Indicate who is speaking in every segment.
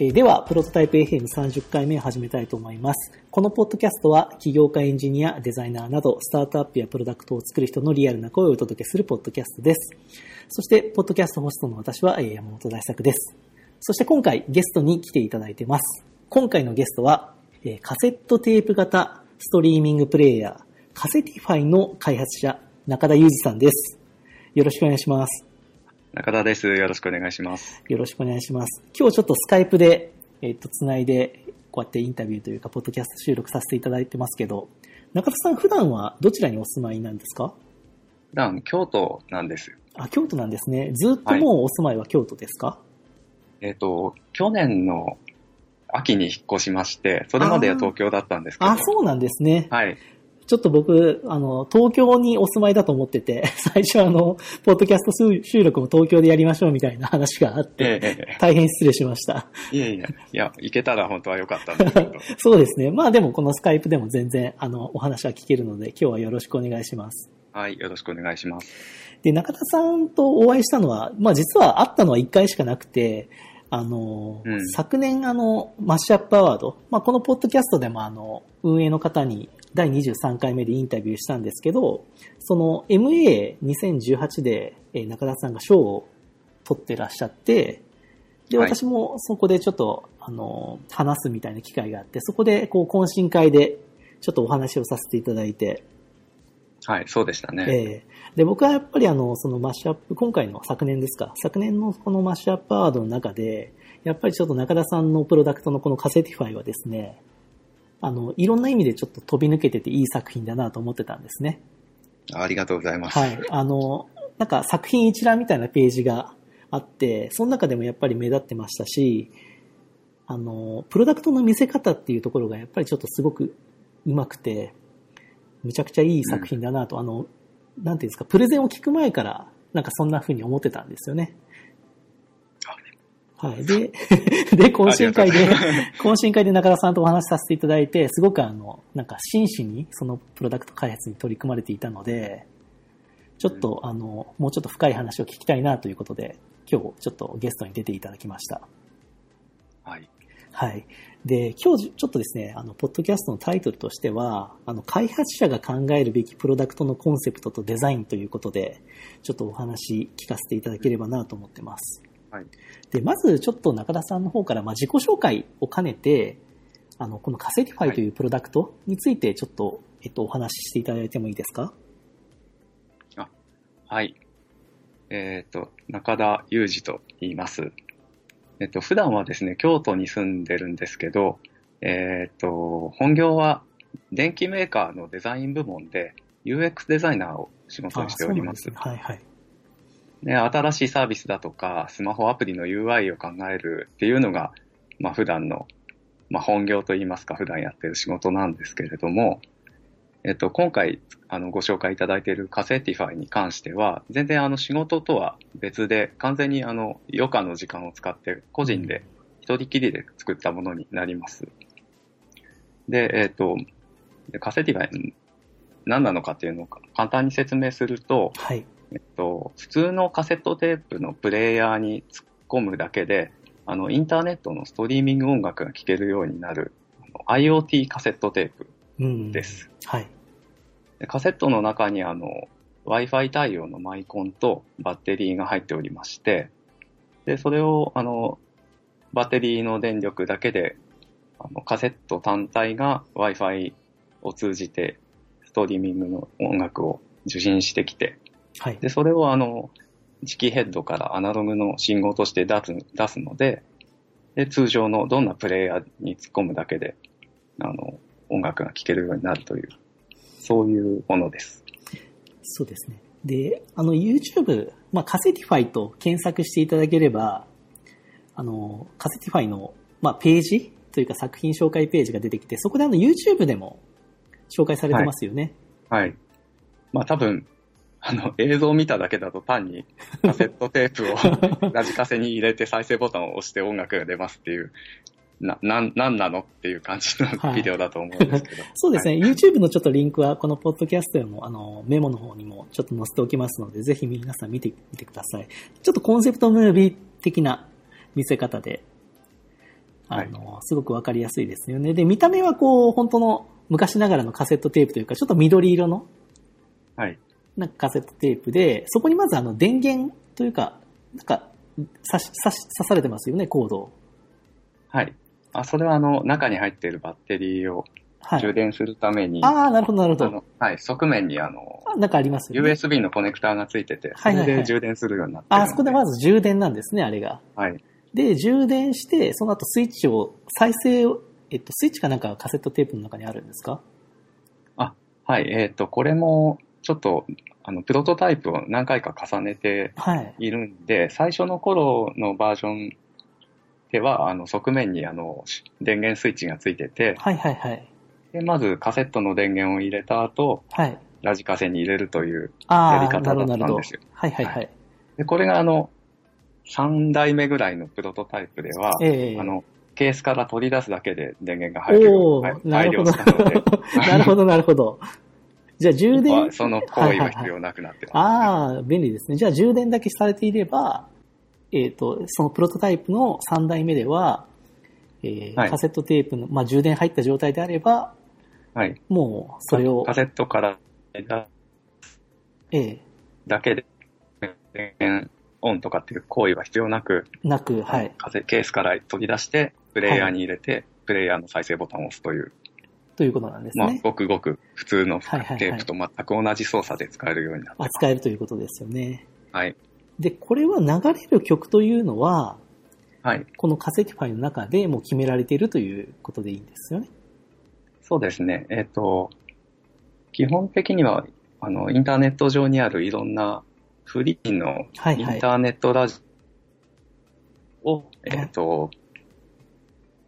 Speaker 1: えでは、プロトタイプ FM30 回目を始めたいと思います。このポッドキャストは、起業家エンジニア、デザイナーなど、スタートアップやプロダクトを作る人のリアルな声をお届けするポッドキャストです。そして、ポッドキャストホストの私は、山本大作です。そして今回、ゲストに来ていただいてます。今回のゲストは、えカセットテープ型ストリーミングプレイヤー、カセティファイの開発者、中田裕二さんです。よろしくお願いします。
Speaker 2: 中田です。よろしくお願いします。
Speaker 1: よろしくお願いします。今日ちょっとスカイプで、えっ、と、つないで、こうやってインタビューというか、ポッドキャスト収録させていただいてますけど、中田さん普段はどちらにお住まいなんですか？
Speaker 2: 普段、京都なんですよ。
Speaker 1: あ、京都なんですね。ずっともうお住まいは京都ですか、
Speaker 2: えっ、と、去年の秋に引っ越しまして、それまでは東京だったんですけど。
Speaker 1: あ、そうなんですね。
Speaker 2: はい。
Speaker 1: ちょっと僕、あの、東京にお住まいだと思ってて、最初あの、ポッドキャスト収収録も東京でやりましょうみたいな話があって、
Speaker 2: えええ
Speaker 1: 大変失礼しました。
Speaker 2: えいえいえ。いや、行けたら本当は良かったんですけど。
Speaker 1: そうですね。まあでもこのスカイプでも全然、あの、お話は聞けるので、今日はよろしくお願いします。
Speaker 2: はい。よろしくお願いします。
Speaker 1: で、中田さんとお会いしたのは、まあ実は会ったのは1回しかなくて、あの、
Speaker 2: うん。
Speaker 1: 昨年あの、マッシュアップアワード、まあこのポッドキャストでもあの、運営の方に第23回目でインタビューしたんですけど、その MA2018 でえー中田さんが賞を取ってらっしゃって、で、
Speaker 2: はい。
Speaker 1: 私もそこでちょっと、あの、話すみたいな機会があって、そこでこう懇親会でちょっとお話をさせていただいて、
Speaker 2: はい、そうでしたね。
Speaker 1: ええで、僕はやっぱりあの、そのマッシュアップ、今回の昨年ですか、昨年のこのマッシュアップアワードの中で、やっぱりちょっと中田さんのプロダクトのこのカセティファイはですね、あの、いろんな意味でちょっと飛び抜けてていい作品だなと思ってたんですね。
Speaker 2: ありがとうございます。
Speaker 1: はい。あの、なんか作品一覧みたいなページがあって、その中でもやっぱり目立ってましたし、あの、プロダクトの見せ方っていうところがやっぱりちょっとすごく上手くて、むちゃくちゃいい作品だなと、あの、なんていうんですか、プレゼンを聞く前から、なんかそんな風に思ってたんですよね。はい。で、で、懇親会で 懇親会で中田さんとお話しさせていただいて、すごくあの、なんか真摯にそのプロダクト開発に取り組まれていたので、ちょっと、あの、もうちょっと深い話を聞きたいなということで、今日ちょっとゲストに出ていただきました。
Speaker 2: はい。
Speaker 1: はい。で、今日ちょっとですね、あの、ポッドキャストのタイトルとしては、あの、開発者が考えるべきプロダクトのコンセプトとデザインということで、ちょっとお話聞かせていただければなと思ってます。
Speaker 2: はい。
Speaker 1: で、まずちょっと中田さんの方から、まあ、自己紹介を兼ねて、あの、このカセティファイというプロダクトについてちょっと、えっと、お話ししていただいてもいいですか？
Speaker 2: はい。えっ、と、中田裕二と言います。えっ、と、普段はですね、京都に住んでるんですけど、えっ、と、本業は電機メーカーのデザイン部門で UX デザイナーを仕事にしております。
Speaker 1: すね。はいはい。
Speaker 2: で、新しいサービスだとか、スマホアプリの UI を考えるっていうのが、まあ普段の、まあ本業といいますか、普段やってる仕事なんですけれども、えっと、今回、あの、ご紹介いただいているカセティファイに関しては、全然あの仕事とは別で、完全にあの、余暇の時間を使って、個人で、一人きりで作ったものになります。で、えっと、でカセティファイ、何なのかっていうのを簡単に説明すると、
Speaker 1: はい。
Speaker 2: えっと、普通のカセットテープのプレイヤーに突っ込むだけで、あの、インターネットのストリーミング音楽が聴けるようになる、IoT カセットテープ
Speaker 1: うん。
Speaker 2: です。
Speaker 1: はい。
Speaker 2: でカセットの中にあの、Wi-Fi 対応のマイコンとバッテリーが入っておりまして、で、それをあの、バッテリーの電力だけで、あのカセット単体が Wi-Fi を通じて、ストリーミングの音楽を受信してきて、
Speaker 1: はい。
Speaker 2: で、それをあの、磁気ヘッドからアナログの信号として出す出すので、で、通常のどんなプレイヤーに突っ込むだけで、あの、音楽が聴けるようになるという、そういうものです。
Speaker 1: そうですね。で、あの、YouTube、まあ、カセティファイと検索していただければ、あの、カセティファイの、まあ、ページというか作品紹介ページが出てきて、そこであの、YouTube でも紹介されてますよね。
Speaker 2: はい。まあ多分、あの、映像を見ただけだと単にカセットテープを ラジカセに入れて再生ボタンを押して音楽が出ますっていう、な、なん、なんなのっていう感じのビデオだと思うんですけど。
Speaker 1: そうですね、YouTube のちょっとリンクは、このポッドキャストへも、あの、メモの方にもちょっと載せておきますので、ぜひ皆さん見てみてください。ちょっとコンセプトムービー的な見せ方で。あの、すごくわかりやすいですよね。で、見た目はこう、本当の昔ながらのカセットテープというか、ちょっと緑色の、
Speaker 2: はい。
Speaker 1: なんかカセットテープで、そこにまずあの電源というか、なんか、刺し、刺し、刺されてますよね、コードを。
Speaker 2: はい。あ、それはあの、中に入っているバッテリーを
Speaker 1: はい。
Speaker 2: 充電するために、
Speaker 1: ああ、なるほど、なるほど。
Speaker 2: はい、側面にあの、
Speaker 1: あなんかありますよね。
Speaker 2: USB のコネクターがついてて、そ
Speaker 1: はいはいはい
Speaker 2: れで充電するようになってるの
Speaker 1: あ、そこでまず充電なんですね、あれが。
Speaker 2: はい。
Speaker 1: で、充電して、その後スイッチを、再生を、えっと、スイッチかなんかがカセットテープの中にあるんですか？
Speaker 2: あ、はい、えっ、と、これも、ちょっと、あの、プロトタイプを何回か重ねて
Speaker 1: はい。
Speaker 2: いるんで、最初の頃のバージョンでは、あの、側面にあの、し電源スイッチがついてて、
Speaker 1: はいはいはい。
Speaker 2: で、まずカセットの電源を入れた後、
Speaker 1: はい。
Speaker 2: ラジカセに入れるという、
Speaker 1: ああ、
Speaker 2: やり方だったんですよ。
Speaker 1: はいはいは。
Speaker 2: はいで、これがあの、3代目ぐらいのプロトタイプでは、
Speaker 1: ええ
Speaker 2: あの、ケースから取り出すだけで電源が入るよ
Speaker 1: おお
Speaker 2: うに
Speaker 1: なるほど。
Speaker 2: 改良したので、
Speaker 1: なるほど、なるほど。じゃあ充電
Speaker 2: まあ、その行為は必要なくなってます、
Speaker 1: ああ、便利ですね。じゃあ充電だけされていれば、えっ、と、そのプロトタイプの3代目では、えー
Speaker 2: はい
Speaker 1: カセットテープの、まあ、充電入った状態であれば、
Speaker 2: はい。
Speaker 1: もうそれを
Speaker 2: カ、セットから出
Speaker 1: ええ
Speaker 2: だけで、電源オンとかっていう行為は必要なく、
Speaker 1: なく、はい。
Speaker 2: カセケースから取り出して、プレイヤーに入れて、プレイヤーの再生ボタンを押すという、
Speaker 1: ということなんです
Speaker 2: まあ
Speaker 1: ね、。
Speaker 2: ごくごく普通の
Speaker 1: はいはいはい
Speaker 2: テープと全く同じ操作で使えるようになってます。
Speaker 1: 扱えるということですよね。
Speaker 2: はい。
Speaker 1: で、これは流れる曲というのは、
Speaker 2: はい。
Speaker 1: この化石ファイルの中でもう決められているということでいいんですよね。
Speaker 2: そうですね。えっ、と、基本的には、あの、インターネット上にあるいろんなフリーの
Speaker 1: はいはい
Speaker 2: インターネットラジオを、えっ、と、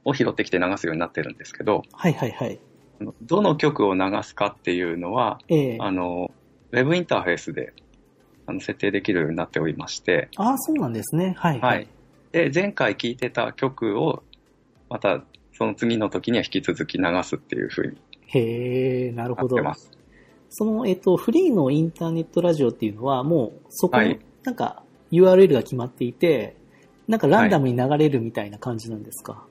Speaker 2: を拾ってきて流すようになってるんですけど、
Speaker 1: はいはいはい。
Speaker 2: どの曲を流すかっていうのは、
Speaker 1: ええ
Speaker 2: あの、ウェブインターフェースであの設定できるようになっておりまして、
Speaker 1: ああ、そうなんですね。はい
Speaker 2: はい。で、前回聴いてた曲を、またその次の時には引き続き流すっていう風に
Speaker 1: へえ、なるほど
Speaker 2: なって。ます。
Speaker 1: その、えっと、フリーのインターネットラジオっていうのは、もう、そこに
Speaker 2: はい、
Speaker 1: なんか、URL が決まっていて、なんかランダムに流れるみたいな感じなんですか？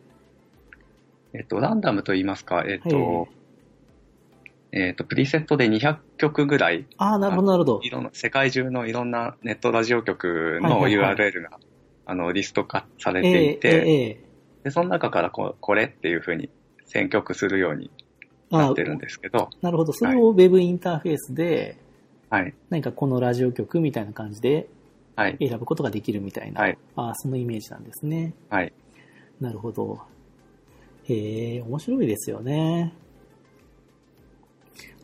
Speaker 2: えっと、ランダムと言いますか、えっと、えっと、プリセットで200曲ぐらい、
Speaker 1: ああ、なるほど、なるほど
Speaker 2: い。ろんな、世界中のいろんなネットラジオ局の
Speaker 1: はいはいはい
Speaker 2: URL が、あの、リスト化され
Speaker 1: え
Speaker 2: ていて、
Speaker 1: えええええ
Speaker 2: で、その中からここれっていう風に選曲するようにな
Speaker 1: あ
Speaker 2: ってるんですけど、
Speaker 1: なるほど。それを Web インターフェースで、
Speaker 2: はい、
Speaker 1: 何かこのラジオ局みたいな感じで
Speaker 2: はい、
Speaker 1: 選ぶことができるみたいな。
Speaker 2: はい
Speaker 1: ああ、そのイメージなんですね。
Speaker 2: はい。
Speaker 1: なるほど。へえ、面白いですよね。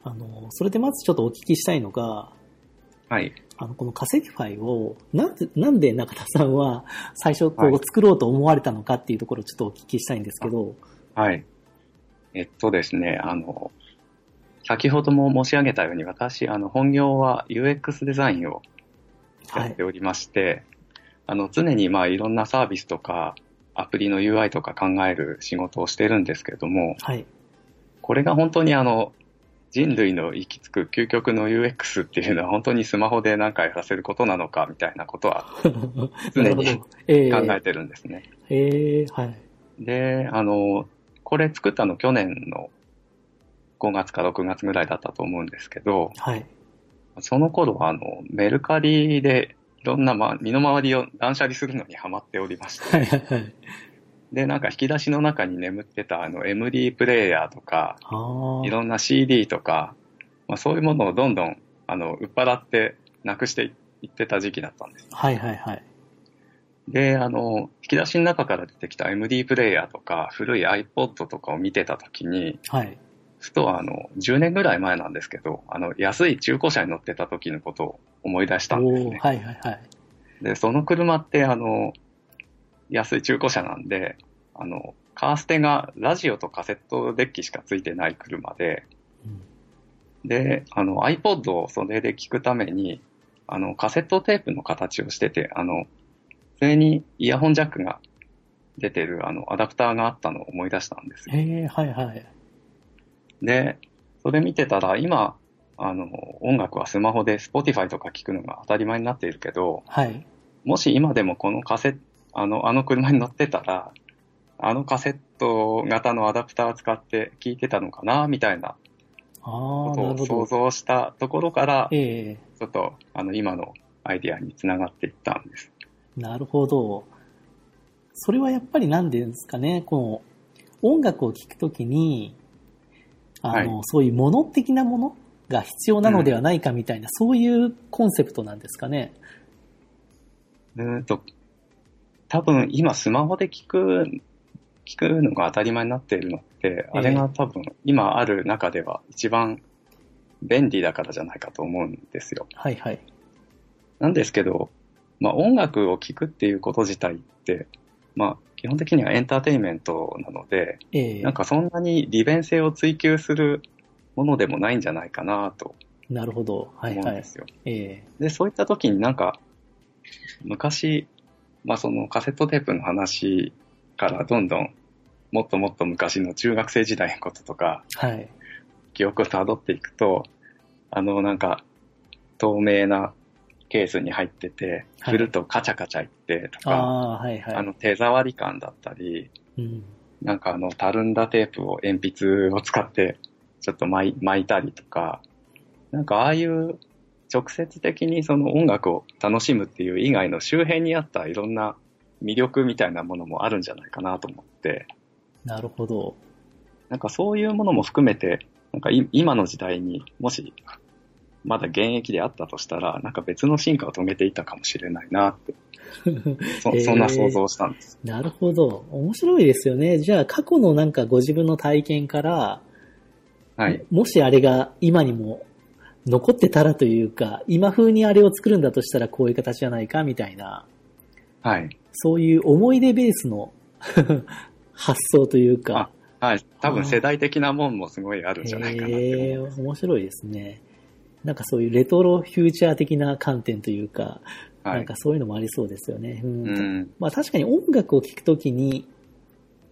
Speaker 1: あの、それでまずちょっとお聞きしたいのが、
Speaker 2: はい。
Speaker 1: あの、この化石ファイを、なんで、なんで中田さんは最初こ
Speaker 2: はいう
Speaker 1: 作ろうと思われたのかっていうところをちょっとお聞きしたいんですけど、
Speaker 2: はい。えっとですね、あの、先ほども申し上げたように、私、あの、本業は UX デザインを
Speaker 1: はい
Speaker 2: やって。おりまして、あの、常にまあいろんなサービスとか、アプリの UI とか考える仕事をしてるんですけれども、
Speaker 1: はい。
Speaker 2: これが本当にあの、人類の行き着く究極の UX っていうのは本当にスマホで何かやらせることなのかみたいなことは 常に。
Speaker 1: ええ
Speaker 2: 考えてるんですね。
Speaker 1: ええはい。
Speaker 2: で、あの、これ作ったの去年の5月か6月ぐらいだったと思うんですけど、
Speaker 1: はい。
Speaker 2: その頃はあの、メルカリでいろんな、まあ、身の回りを断捨離するのにハマっておりまして、
Speaker 1: はいはいはい。
Speaker 2: で、なんか引き出しの中に眠ってたあの MD プレイヤーとか。いろんな CD とか、まあ、そういうものをどんどん、あの、売っ払ってなくしていってた時期だったんです。
Speaker 1: はいはいはい。
Speaker 2: で、あの、引き出しの中から出てきた MD プレイヤーとか、古い iPod とかを見てた時に、
Speaker 1: はい。
Speaker 2: ふとあの、10年ぐらい前なんですけど、あの、安い中古車に乗ってた時のことを思い出したんですね。
Speaker 1: はいはいはい。
Speaker 2: で、その車ってあの、安い中古車なんで、あの、カーステがラジオとカセットデッキしかついてない車で、
Speaker 1: うん
Speaker 2: で、あの iPod をそれで聞くために、あの、カセットテープの形をしてて、あの、それにイヤホンジャックが出てるあの、アダプターがあったのを思い出したんですよ。
Speaker 1: ええはいはい。
Speaker 2: で、それ見てたら、今、あの、音楽はスマホで Spotify とか聞くのが当たり前になっているけど、
Speaker 1: はい。
Speaker 2: もし今でもこのカセット、あの、あの車に乗ってたら、あのカセット型のアダプター使って聞いてたのかな、みたいな
Speaker 1: ああ、
Speaker 2: ことを想。像したところから、
Speaker 1: ええ
Speaker 2: ちょっと、あの、今のアイディアにつながっていったんです。
Speaker 1: なるほど。それはやっぱり何でですかね、この音楽を聴くときに、あの、
Speaker 2: は
Speaker 1: そういうもの的なものが必要なのではないかみたいな、そういうコンセプトなんですかね。
Speaker 2: うーんと、多分今スマホで聞く、聞くのが当たり前になっているのって、あれが多分今ある中では一番便利だからじゃないかと思うんですよ。
Speaker 1: はいはい。
Speaker 2: なんですけど、まあ音楽を聴くっていうこと自体って、まあ基本的にはエンターテインメントなので、
Speaker 1: ええ
Speaker 2: なんかそんなに利便性を追求するものでもないんじゃないかなと
Speaker 1: なるほど。はいはい。
Speaker 2: 思うんですよ。
Speaker 1: ええ
Speaker 2: で、そういった時になんか、昔、まあそのカセットテープの話からどんどんもっともっと昔の中学生時代のこととか、
Speaker 1: はい。
Speaker 2: 記憶を辿っていくと、あのなんか透明なケースに入ってて、
Speaker 1: はい
Speaker 2: 振るとカチャカチャいってとか、
Speaker 1: ああ、はいはい。
Speaker 2: あの手触り感だったり、
Speaker 1: うん。
Speaker 2: なんかあの、たるんだテープを鉛筆を使って、ちょっと巻いたりとか、なんかああいう直接的にその音楽を楽しむっていう以外の周辺にあったいろんな魅力みたいなものもあるんじゃないかなと思って、
Speaker 1: なるほど。
Speaker 2: なんかそういうものも含めて、なんかい今の時代にもしまだ現役であったとしたら、なんか別の進化を遂げていたかもしれないなって、そそんな想像をしたんです。
Speaker 1: なるほど。面白いですよね。じゃあ、過去のなんかご自分の体験から、
Speaker 2: はい。
Speaker 1: もしあれが今にも残ってたらというか、今風にあれを作るんだとしたらこういう形じゃないかみたいな、
Speaker 2: はい。
Speaker 1: そういう思い出ベースの 発想というか、
Speaker 2: はい。多分世代的なもんもすごいあるんじゃないかなって
Speaker 1: へえ
Speaker 2: 思います。
Speaker 1: 面白いですね。なんかそういうレトロフューチャー的な観点というか、
Speaker 2: はい
Speaker 1: なんか。そういうのもありそうですよね。うん
Speaker 2: うん。
Speaker 1: まあ確かに音楽を聴くときに、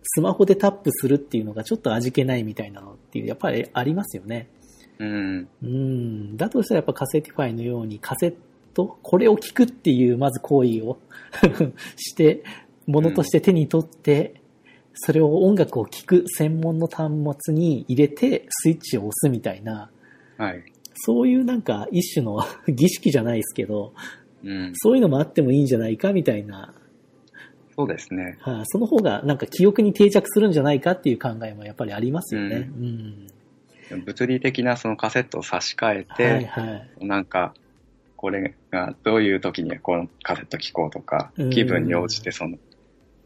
Speaker 1: スマホでタップするっていうのがちょっと味気ないみたいなのっていう、やっぱりありますよね。
Speaker 2: うん。
Speaker 1: うん。だとしたらやっぱカセティファイのようにカセット、これを聞くっていうまず行為を して、ものとして手に取って、それを音楽を聴く専門の端末に入れてスイッチを押すみたいな、
Speaker 2: はい。
Speaker 1: そういうなんか一種の儀式じゃないですけど、
Speaker 2: うん。
Speaker 1: そういうのもあってもいいんじゃないかみたいな、
Speaker 2: そうですね。
Speaker 1: はいその方がなんか記憶に定着するんじゃないかっていう考えもやっぱりありますよね。うん。
Speaker 2: 物理的なそのカセットを差し替えて、
Speaker 1: はいはい。
Speaker 2: なんか、これがどういう時にこのカセット聴こうとか
Speaker 1: うん、
Speaker 2: 気分に応じてその、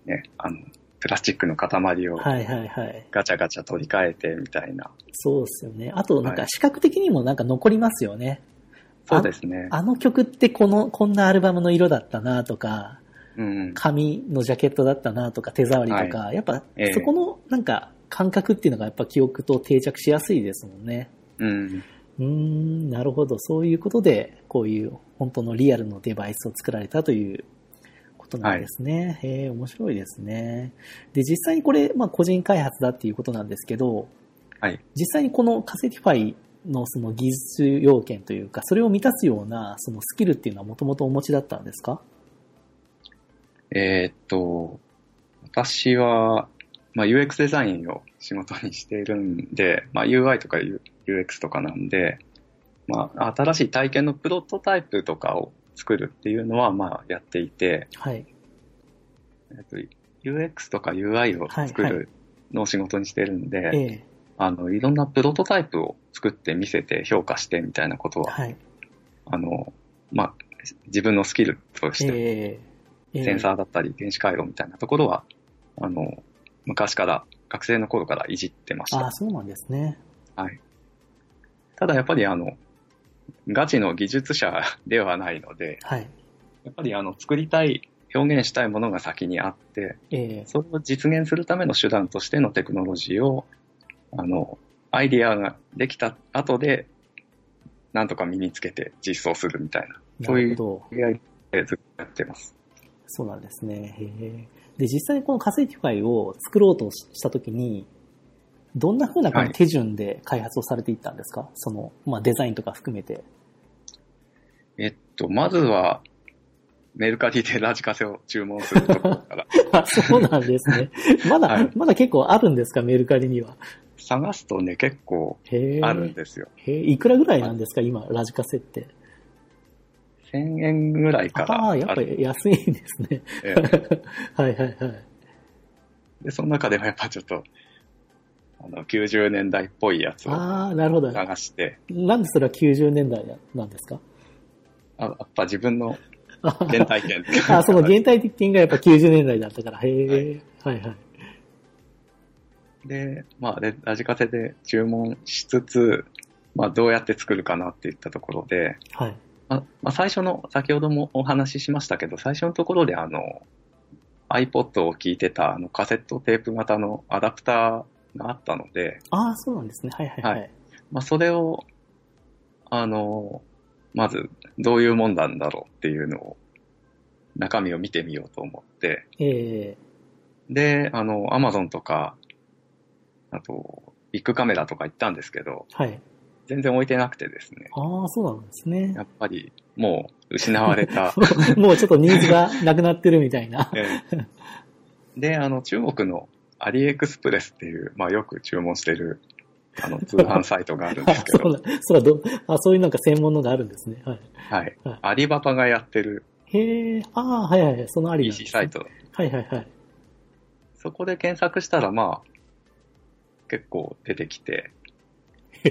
Speaker 2: ね、あの、プラスチックの塊を
Speaker 1: はいはいはい。
Speaker 2: ガチャガチャ取り替えてみたいな。
Speaker 1: そうですよね。あとなん
Speaker 2: はい
Speaker 1: か視覚的にもなんか残りますよね。
Speaker 2: そうですね。
Speaker 1: あの曲ってこの、こんなアルバムの色だったなとか、
Speaker 2: うん。
Speaker 1: 紙のジャケットだったなとか、手触りとか、やっぱ
Speaker 2: ええ
Speaker 1: そこのなんか感覚っていうのがやっぱ記憶と定着しやすいですもんね。
Speaker 2: うん。
Speaker 1: うーん、なるほど。そういうことで、こういう本当のリアルのデバイスを作られたということなんですね。へえ、面白いですね。で、実際にこれ、まあ個人開発だっていうことなんですけど、
Speaker 2: はい。
Speaker 1: 実際にこのカセティファイのその技術要件というか、それを満たすようなそのスキルっていうのはもともとお持ちだったんですか？
Speaker 2: えーっと、私は、まあ、UX デザインを仕事にしているんで、まあ、UI とか UX とかなんで、まあ、新しい体験のプロトタイプとかを作るっていうのは、まあ、やっていて、
Speaker 1: はい。
Speaker 2: えっと、UX とか UI を作
Speaker 1: はいは
Speaker 2: るのを仕事にしてるんで、
Speaker 1: ええ
Speaker 2: あの、いろんなプロトタイプを作って見せて評価してみたいなことは、
Speaker 1: はい。
Speaker 2: あの、まあ、自分のスキルとしてセンサーだったり電子回路みたいなところは、あの、昔から、学生の頃からいじってました
Speaker 1: ああ、。そうなんですね。
Speaker 2: はい。ただやっぱりあの、ガチの技術者 ではないので、
Speaker 1: はい。
Speaker 2: やっぱりあの、作りたい、表現したいものが先にあって、
Speaker 1: ええ
Speaker 2: それを実現するための手段としてのテクノロジーを、あの、アイディアができた後で、なんとか身につけて実装するみたいな、
Speaker 1: な
Speaker 2: そういうずっとやってます。
Speaker 1: そうなんですね。へえ。で、実際にこのカセティファイを作ろうとしたときに、どんな風なこの
Speaker 2: はい
Speaker 1: 手順で開発をされていったんですか、その、まあ、デザインとか含めて。
Speaker 2: えっと、まずは、メルカリでラジカセを注文するところから
Speaker 1: あ、そうなんですね。まだ、
Speaker 2: はい
Speaker 1: まだ結構あるんですか、メルカリには。
Speaker 2: 探すとね、結構。あるんですよ。
Speaker 1: へえ、いくらぐらいなんですか、今、ラジカセって？
Speaker 2: 1000円ぐらいから
Speaker 1: ああ、やっぱ
Speaker 2: る
Speaker 1: り安いんですね。
Speaker 2: ええ
Speaker 1: はいはいはい。
Speaker 2: で、その中でもやっぱちょっと、あの、90年代っぽいやつを
Speaker 1: ああ、なるほど。
Speaker 2: 探して、
Speaker 1: なんでそれは90年代なんですか？
Speaker 2: あやっぱ自分の
Speaker 1: あ
Speaker 2: 原体験
Speaker 1: あ、その原体験がやっぱ90年代だったから。へえ、はいはい。
Speaker 2: で、まあ、でラジカセで注文しつつ、まあ、どうやって作るかなっていったところで、
Speaker 1: はい。
Speaker 2: まあまあ、最初の、先ほどもお話ししましたけど、最初のところであの、iPod を聞いてたあのカセットテープ型のアダプターがあったので、
Speaker 1: ああ、そうなんですね。はいはいはい。
Speaker 2: はまあ、それを、あの、まず、どういうもんなんだろうっていうのを、中身を見てみようと思って、
Speaker 1: え
Speaker 2: で、あの、アマゾンとか、あと、ビッグカメラとか行ったんですけど、
Speaker 1: ー、はい。
Speaker 2: 全然置いてなくてですね、
Speaker 1: ああ、そうなんですね。
Speaker 2: やっぱりもう失われた。
Speaker 1: もうちょっとニーズがなくなってるみたいな。
Speaker 2: ええで、あの、中国のアリエクスプレスっていう、まあよく注文してる、あの、通販サイトがあるんですけど、
Speaker 1: そうだ、そうだどあ、そういうなんか専門のがあるんですね。はい。
Speaker 2: はい
Speaker 1: はい。
Speaker 2: アリババがやってる
Speaker 1: へえ、ああ、はいはいはい、そのありなんです
Speaker 2: PC サイト、
Speaker 1: はいはいはい。
Speaker 2: そこで検索したら、まあ、結構出てきて、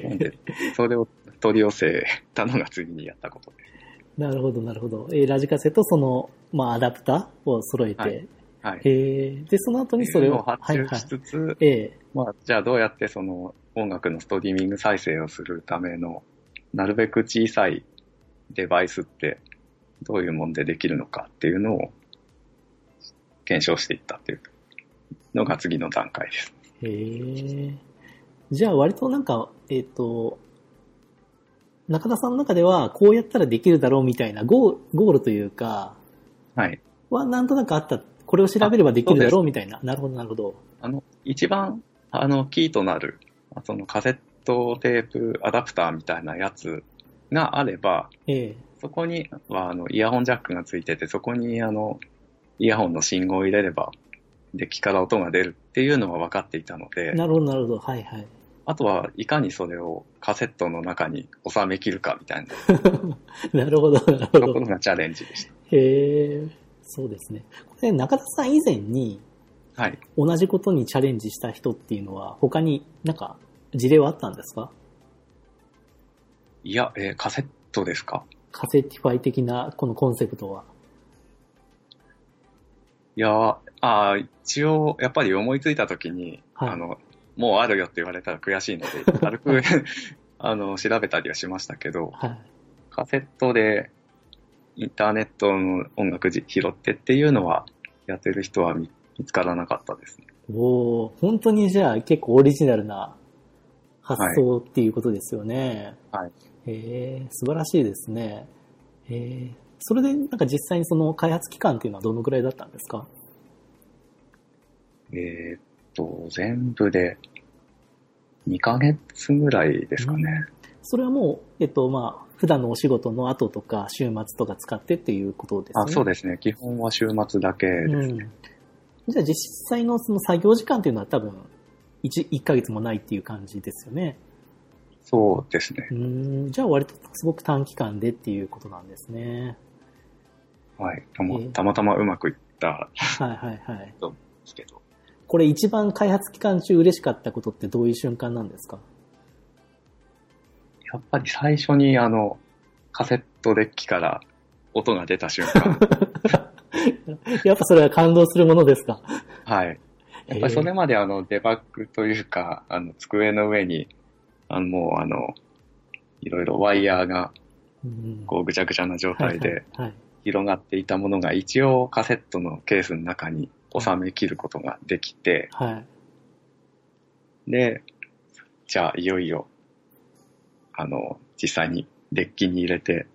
Speaker 2: それを取り寄せたのが次にやったことです。
Speaker 1: なるほどなるほど。えーラジカセとその、まあ、アダプターを揃えて、
Speaker 2: はいはい。
Speaker 1: へえ、で、その後にそれを、
Speaker 2: 発注しつつ、
Speaker 1: ええ
Speaker 2: まあ、じゃあどうやってその音楽のストリーミング再生をするための、なるべく小さいデバイスってどういうもんでできるのかっていうのを検証していったっていうのが次の段階です。
Speaker 1: へえ。じゃあ割となんか、えっ、と、中田さんの中ではこうやったらできるだろうみたいなゴーゴールというか、
Speaker 2: はい。
Speaker 1: はなんとなくあった、これを調べればできるだろうみたいな。なるほどなるほど。
Speaker 2: あの、一番、あの、キーとなる、そのカセットテープアダプターみたいなやつがあれば、
Speaker 1: ええ
Speaker 2: そこには、あの、イヤホンジャックがついてて、そこに、あの、イヤホンの信号を入れれば、デッキから音が出るっていうのは分かっていたので、
Speaker 1: なるほどなるほど。はいはい。
Speaker 2: あとはいかにそれをカセットの中に収めきるかみたいな
Speaker 1: なるほどなるほど
Speaker 2: とこ。ろがチャレンジでし
Speaker 1: へえ、そうですね。これ中田さん以前に
Speaker 2: た。はい。
Speaker 1: 同じことにチャレンジした人っていうのは他になんか事例はあったんですか？
Speaker 2: いや、えーカセットですか？
Speaker 1: カセティファイ的なこのコンセプトは。
Speaker 2: いやー、あー一応、やっぱり思いついたときに、
Speaker 1: はい
Speaker 2: あの、もうあるよって言われたら悔しいので、軽く、あの、調べたりはしましたけど、
Speaker 1: はい。
Speaker 2: カセットでインターネットの音楽じ拾ってっていうのは、やってる人は見見つからなかったですね。
Speaker 1: おー本当にじゃあ結構オリジナルな発想っていうことですよね。
Speaker 2: はい。
Speaker 1: へえ、素晴らしいですね。へえ、それでなんか実際にその開発期間っていうのはどのくらいだったんですか？
Speaker 2: えーっと、全部で2ヶ月ぐらいですかね。
Speaker 1: それはもう、えっと、まあ、普段のお仕事の後とか週末とか使ってっていうことですね。
Speaker 2: あそうですね。基本は週末だけです。
Speaker 1: うん。じゃあ実際のその作業時間っていうのは多分1、1ヶ月もないっていう感じですよね。
Speaker 2: そうですね
Speaker 1: う。ーん。じゃあ割とすごく短期間でっていうことなんですね。
Speaker 2: はい。たま
Speaker 1: えー
Speaker 2: たまたまうまくいったん
Speaker 1: はいはいはい。
Speaker 2: ですけど。
Speaker 1: これ一番開発期間中嬉しかったことってどういう瞬間なんですか？
Speaker 2: やっぱり最初にあの、カセットデッキから音が出た瞬間。
Speaker 1: やっぱそれは感動するものですか？
Speaker 2: はい。やっぱりそれまであの、デバッグというか、あの、机の上に、あの、もうあの、いろいろワイヤーが
Speaker 1: うん
Speaker 2: こうぐちゃぐちゃな状態で広がっていたものが一応カセットのケースの中に収めきることができて、
Speaker 1: はい。
Speaker 2: で、じゃあいよいよ、あの、実際にデッキに入れて、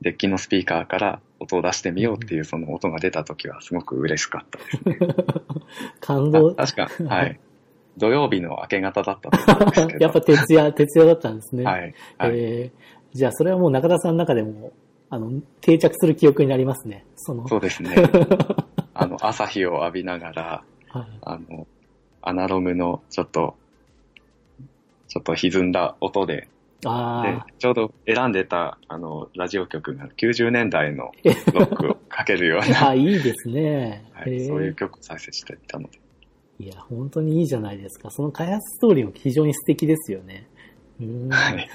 Speaker 2: デッキのスピーカーから音を出してみようっていうその音が出た時はすごく嬉しかったですね。
Speaker 1: 感動。
Speaker 2: あ確か、はい。土曜日の明け方だったと思うんですけど。
Speaker 1: やっぱ徹夜、徹夜だったんですね。
Speaker 2: はい。はい。
Speaker 1: えーじゃあそれはもう中田さんの中でもあの、定着する記憶になりますね。その。
Speaker 2: そうですね。朝日を浴びながら、
Speaker 1: はい、
Speaker 2: あの、アナログのちょっと、ちょっと歪んだ音で、
Speaker 1: あ
Speaker 2: で、ちょうど選んでた、あの、ラジオ局が90年代の ロックをかけるよう
Speaker 1: あ。
Speaker 2: な、
Speaker 1: あ、いいですね。
Speaker 2: はい、そういう曲を再生していたので。
Speaker 1: いや、本当にいいじゃないですか。その開発ストーリーも非常に素敵ですよね。
Speaker 2: はい。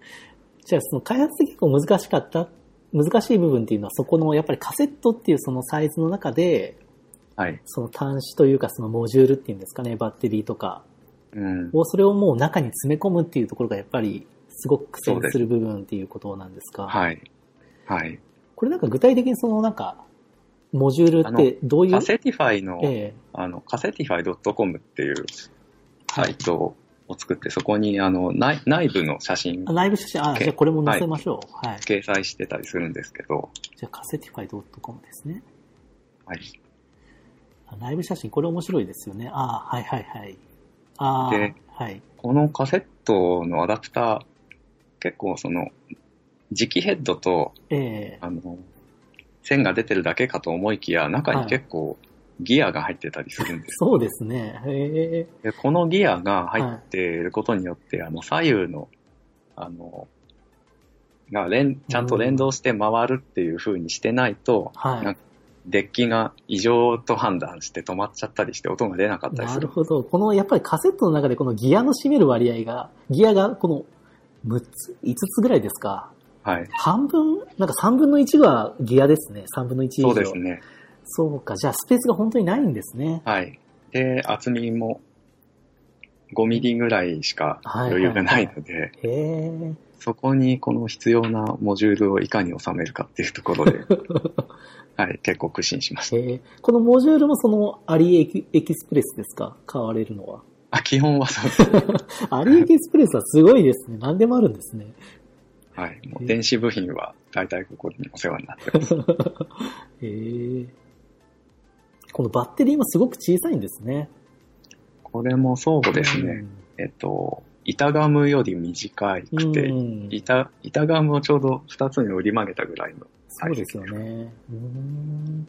Speaker 1: じゃあ、その開発で結構難しかった、難しい部分っていうのは、そこのやっぱりカセットっていうそのサイズの中で、
Speaker 2: はい。
Speaker 1: その端子というかそのモジュールっていうんですかね、バッテリーとか
Speaker 2: うん。
Speaker 1: を、それをもう中に詰め込むっていうところがやっぱりすごく苦戦する部分っていうことなんですか？
Speaker 2: はい。はい。
Speaker 1: これなんか具体的にそのなんか、モジュールってどういう？
Speaker 2: カセティファイの、
Speaker 1: え
Speaker 2: あの、カセティファイ .com っていうサイトを作って、そこに、あの、内内部の写真
Speaker 1: あ内部写真、あ、
Speaker 2: け
Speaker 1: じゃあこれも載せましょう。はい。
Speaker 2: 掲載してたりするんですけど、
Speaker 1: じゃあカセティファイ .com ですね。
Speaker 2: はい。
Speaker 1: あ内部写真、これ面白いですよね。ああ、はいはいはい。ああ
Speaker 2: で、
Speaker 1: はい。
Speaker 2: このカセットのアダプター、結構その、磁気ヘッドと、
Speaker 1: ええ
Speaker 2: あの、線が出てるだけかと思いきや、中に結構ギアが入ってたりするんです。
Speaker 1: そうですね。へえ。
Speaker 2: でこのギアが入っていることによって、あの、左右の、あの、が連、ちゃんと連動して回るっていう風にしてないと、
Speaker 1: はい
Speaker 2: なんかデッキが異常と判断して止まっちゃったりして音が出なかったりする。
Speaker 1: なるほど。この、やっぱりカセットの中でこのギアの占める割合が、ギアがこの6つ、5つぐらいですか。
Speaker 2: はい。
Speaker 1: 半分、なんか3分の1がギアですね。3分の1以上。
Speaker 2: そうですね。
Speaker 1: そうか。じゃあスペースが本当にないんですね。
Speaker 2: はい。で、厚みも5ミリぐらいしか余裕がないので、
Speaker 1: へえ。
Speaker 2: そこにこの必要なモジュールをいかに収めるかっていうところで、はい、結構苦心しました。
Speaker 1: へえ。このモジュールもそのアリエキエキスプレスですか？買われるのは。
Speaker 2: あ、基本はそうです。
Speaker 1: アリエキスプレスはすごいですね。何でもあるんですね。
Speaker 2: はい。もう電子部品は大体ここにお世話になってます。
Speaker 1: へえ。このバッテリーもすごく小さいんですね。
Speaker 2: これもそうですね。えっと、板ガムより短
Speaker 1: うん。
Speaker 2: くて、
Speaker 1: うん
Speaker 2: 板、板ガムをちょうど2つに折り曲げたぐらいの
Speaker 1: そうですよね。うん。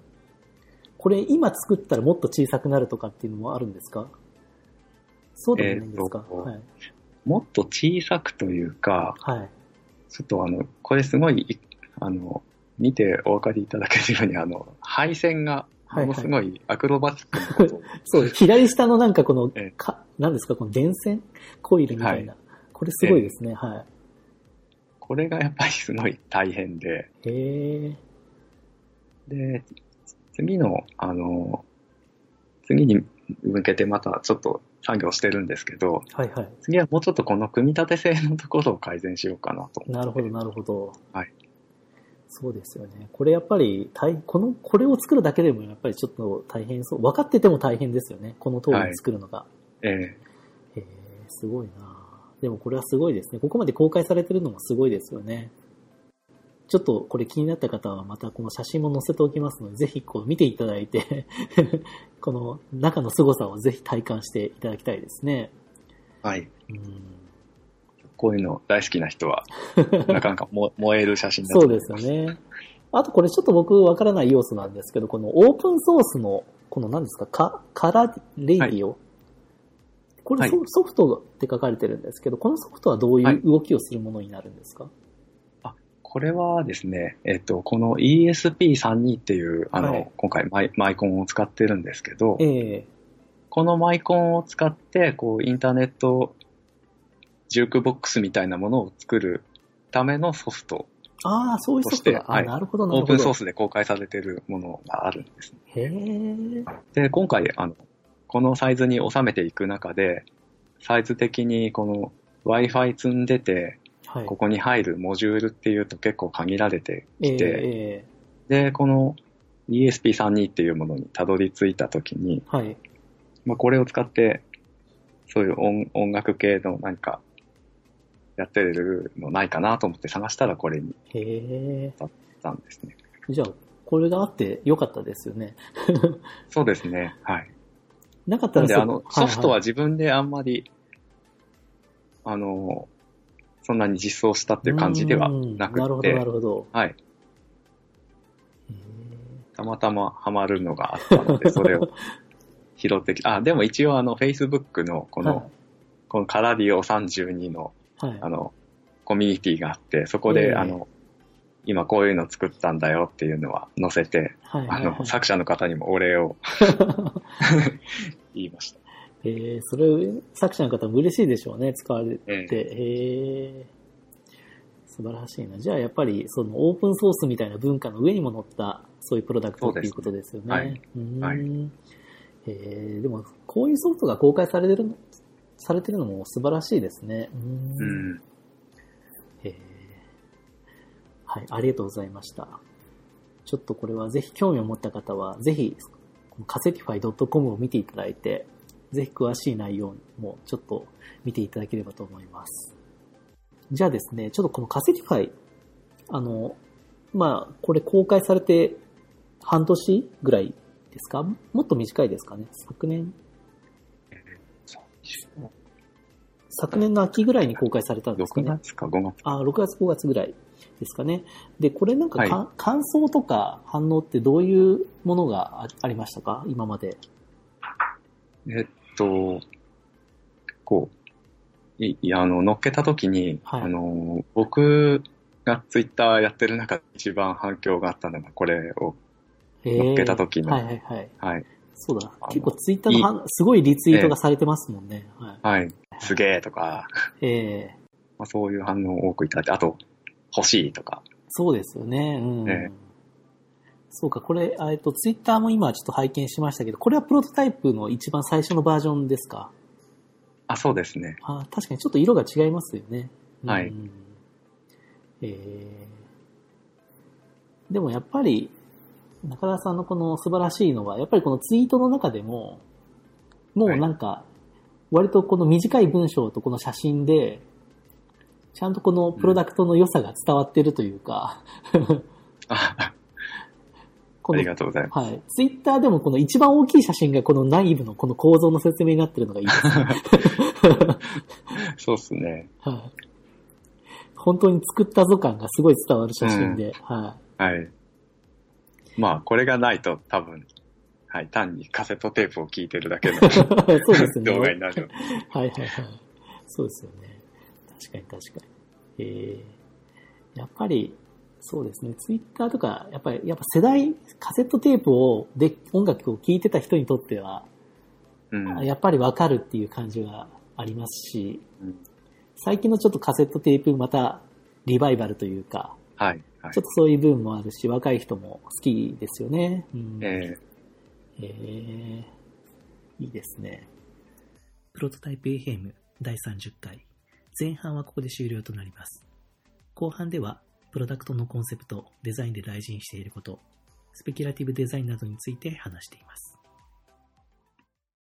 Speaker 1: これ今作ったらもっと小さくなるとかっていうのもあるんですか？そうでもないんですか、
Speaker 2: えーと
Speaker 1: はい。
Speaker 2: もっと小さくというか、
Speaker 1: はい。
Speaker 2: ちょっとあの、これすごい、いあの、見てお分かりいただけるように、あの、配線がものすごいアクロバティックなこと。を、
Speaker 1: そう、左下のなんかこの
Speaker 2: ええ、
Speaker 1: か、何ですか、この電線？コイルみたいな。これすごいですね、は
Speaker 2: これがやっぱりすごい大変で、
Speaker 1: い。へえ。
Speaker 2: で、次の、あの、次に向けてまたちょっと作業してるんですけど、
Speaker 1: はいはい。
Speaker 2: 次はもうちょっとこの組み立て性のところを改善しようかなと。
Speaker 1: なるほど、なるほど。
Speaker 2: はい。
Speaker 1: そうですよね。これやっぱり大、この、これを作るだけでもやっぱりちょっと大変そう。分かってても大変ですよね。この通りに作るのが。
Speaker 2: え
Speaker 1: へえ、すごいなでもこれはすごいですね。ここまで公開されてるのもすごいですよね。ちょっとこれ気になった方はまたこの写真も載せておきますので、ぜひこう見ていただいて、この中の凄さをぜひ体感していただきたいですね。
Speaker 2: えはい。
Speaker 1: うん
Speaker 2: こういうの大好きな人は、なかなかも燃える写真だと
Speaker 1: そう
Speaker 2: 思いま
Speaker 1: ですよね。あとこれちょっと僕わからない要素なんですけど、このオープンソースの、この何ですか、カカラレイディオ、これソ,、
Speaker 2: はい
Speaker 1: ソフトって書かれてるんですけど、このソフトはどういう動きをするものになるんですか、
Speaker 2: これはですね、えっと、この ESP32 っていう、あの、
Speaker 1: はい
Speaker 2: 今回マイマイコンを使ってるんですけど、
Speaker 1: ええ
Speaker 2: このマイコンを使って、こう、インターネットジュークボックスみたいなものを作るためのソフト、
Speaker 1: ああ、そういうソフトが。
Speaker 2: はい
Speaker 1: なるほど、なるほど。
Speaker 2: オープンソースで公開されているものがあるんですね。
Speaker 1: へえ。
Speaker 2: で、今回、あの、このサイズに収めていく中で、サイズ的にこの Wi-Fi 積んでて、
Speaker 1: はい。
Speaker 2: ここに入るモジュールっていうと結構限られてきて、
Speaker 1: ええ
Speaker 2: で、この ESP32 っていうものにたどり着いたときに、
Speaker 1: はい。
Speaker 2: まあ、これを使って、そういう音音楽系の何かやってるのないかなと思って探したらこれに
Speaker 1: へえ。
Speaker 2: 行ったんですね。
Speaker 1: じゃあ、これがあってよかったですよね。
Speaker 2: そうですね。はい。
Speaker 1: なかった
Speaker 2: んで、あの、
Speaker 1: そ
Speaker 2: ソフトは自分であんまり、あの、そんなに実装したっていう感じではな
Speaker 1: うん。なるほど、
Speaker 2: くて
Speaker 1: な、るほど。
Speaker 2: はい。たまたまハマるのがあったので、それを拾ってきあ、でも一応あの、Facebook のこの、
Speaker 1: はい。
Speaker 2: このカラディオ32の、
Speaker 1: はい。
Speaker 2: あの、コミュニティがあって、そこで、
Speaker 1: ええ。
Speaker 2: あの、今こういうの作ったんだよっていうのは載せて、
Speaker 1: はい
Speaker 2: あの、作者の方にもお礼を 言いました。
Speaker 1: えー、それ、作者の方も嬉しいでしょうね、使われて。
Speaker 2: え
Speaker 1: へー素晴らしいな。じゃあやっぱりそのオープンソースみたいな文化の上にも乗ったそういうプロダクトっていうことですよね。
Speaker 2: そうですね
Speaker 1: うーん
Speaker 2: はい
Speaker 1: えーでもこういうソフトが公開されてるのされてるのも素晴らしいですね。うーん
Speaker 2: うん。
Speaker 1: えーはい、ありがとうございました。ちょっとこれはぜひ興味を持った方は、ぜひ、このカセティファイ .com を見ていただいて、ぜひ詳しい内容もちょっと見ていただければと思います。じゃあですね、ちょっとこのカセティファイ、あの、まあ、これ公開されて半年ぐらいですか？もっと短いですかね？昨年？昨年の秋ぐらいに公開されたんですか
Speaker 2: 6
Speaker 1: ね
Speaker 2: 月か5月。
Speaker 1: あ、6月5月ぐらいですかね。で、これなんかか、
Speaker 2: は
Speaker 1: 感想とか反応ってどういうものがあありましたか？今まで。
Speaker 2: えっと、こう、いいや、あの、乗っけた時に、
Speaker 1: はい。
Speaker 2: あの、僕がツイッターやってる中で一番反響があったのがこれを、
Speaker 1: え
Speaker 2: 乗っけた時の
Speaker 1: はいはいはい。
Speaker 2: はい、
Speaker 1: そうだ。結構ツイッターの反すごいリツイートがされてますもんね。はい。
Speaker 2: はい、すげえとか、
Speaker 1: ええ。
Speaker 2: まあ、そういう反応を多くいただいて、あと、欲しいとか、
Speaker 1: そうですよね。うん。
Speaker 2: ええ
Speaker 1: そうか、これ、えっと、ツイッターも今ちょっと拝見しましたけど、これはプロトタイプの一番最初のバージョンですか？
Speaker 2: あ、そうですね。
Speaker 1: あ確かにちょっと色が違いますよね。
Speaker 2: はい
Speaker 1: うんえーでもやっぱり、中田さんのこの素晴らしいのは、やっぱりこのツイートの中でも、もうなんか、割とこの短い文章とこの写真で、ちゃんとこのプロダクトの良さが伝わってるというか、
Speaker 2: ありがとうございます。
Speaker 1: はい。ツイッターでもこの一番大きい写真がこの内部のこの構造の説明になってるのがいいですね。
Speaker 2: そうですね。
Speaker 1: はい。本当に作ったぞ感がすごい伝わる写真で、は
Speaker 2: はい。まあ、これがないと多分、はい、単にカセットテープを聞いてるだけの
Speaker 1: い。そうですね。
Speaker 2: 動画になる。
Speaker 1: はいはいはい。そうですよね。確かに確かに。えー、やっぱり、そうですね。ツイッターとか、やっぱり、やっぱ世代、カセットテープを、で、音楽を聴いてた人にとっては、
Speaker 2: うん。
Speaker 1: やっぱりわかるっていう感じはありますし、
Speaker 2: うん
Speaker 1: 最近のちょっとカセットテープまたリバイバルというか、
Speaker 2: はい。はい
Speaker 1: ちょっとそういう部分もあるし、若い人も好きですよね。うん、
Speaker 2: え
Speaker 1: えーいいですね。プロトタイプ FM 第30回。前半はここで終了となります。後半では、プロダクトのコンセプト、デザインで大事にしていること、スペキュラティブデザインなどについて話しています。